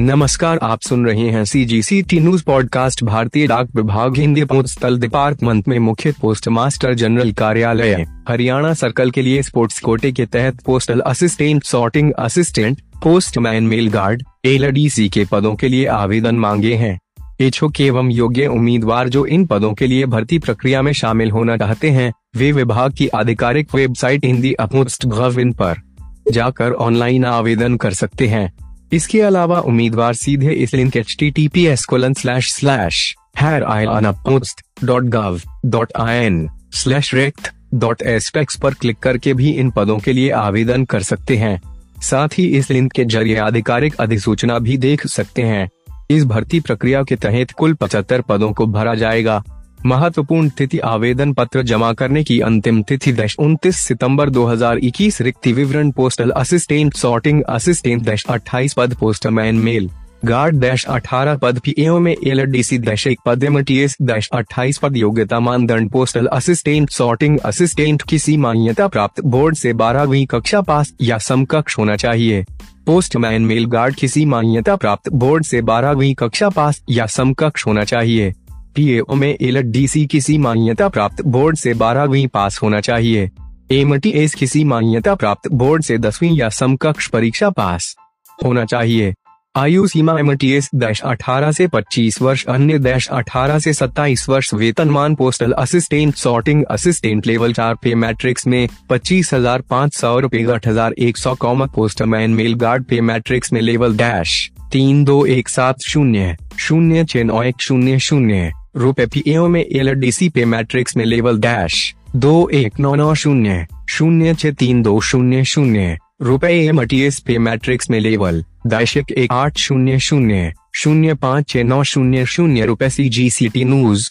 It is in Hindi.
नमस्कार, आप सुन रहे हैं C G C T news podcast भारतीय डाक विभाग, हिंदी पोस्टल डिपार्टमेंट में मुख्य पोस्ट मास्टर जनरल कार्यालय हरियाणा सर्कल के लिए स्पोर्ट्स कोटे के तहत postal assistant sorting assistant postman mail guard LDC के पदों के लिए आवेदन मांगे हैं। इच्छुक एवं योग्य उम्मीदवार जो इन पदों के लिए भर्ती प्रक्रिया में शामिल होना चाहते हैं, वे विभाग की आधिकारिक website India post gov in पर जाकर ऑनलाइन आवेदन कर सकते हैं। इसके अलावा उम्मीदवार सीधे इस link H T T P S colon slash slash hair I post dot gov dot I N slash rect dot एसपेक्स पर क्लिक करके भी इन पदों के लिए आवेदन कर सकते हैं। साथ ही इस लिंक के ज़रिए आधिकारिक अधिसूचना भी देख सकते हैं। इस भर्ती प्रक्रिया के तहत कुल पचहत्तर पदों को भरा जाएगा। महत्वपूर्ण तिथि आवेदन पत्र जमा करने की अंतिम तिथि दश उनतीस सितंबर दो हज़ार इक्कीस रिक्ति विवरण पोस्टल असिस्टेंट सॉर्टिंग असिस्टेंट दश अट्ठाईस पद पोस्टमैन मेल। गार्ड डैश अठारह पद पी एओ में एल डी सी डैश एक पद एम टी एस डैश अट्ठाईस पद योग्यता मानदंड पोस्टल असिस्टेंट सॉर्टिंग असिस्टेंट किसी मान्यता प्राप्त बोर्ड से बारहवीं कक्षा पास या समकक्ष होना चाहिए। पोस्टमैन मेल गार्ड किसी मान्यता प्राप्त बोर्ड से बारहवीं कक्षा पास या समकक्ष होना चाहिए। पीएओ में डी किसी मान्यता प्राप्त बोर्ड से बारहवीं पास होना चाहिए। एम टी एस किसी मान्यता प्राप्त बोर्ड से दसवीं या समकक्ष परीक्षा पास होना चाहिए। आयु सीमा एम टी एस डैश अठारह से 25 वर्ष, अन्य डैश अठारह से 27 वर्ष, वेतनमान postal assistant, sorting assistant level चार पे मैट्रिक्स में पच्चीस हज़ार पाँच सौ रूपए आठ हज़ार एक सौ comma postman mail guard pay matrix में लेवल डैश तीन दो एक सात शून्य शून्य छह नौ एक शून्य शून्य। रूपए पी में एल डी पे मैट्रिक्स में लेवल डैश दो एक नौ नौ शून्य शून्य छह तीन दो शून्य शून्य रुपए एम पे मैट्रिक्स में लेवल दायशिक एक आठ शून्य शून्य शून्य पाँच छह नौ शून्य शून्य रुपए सी जी सी टी न्यूज़।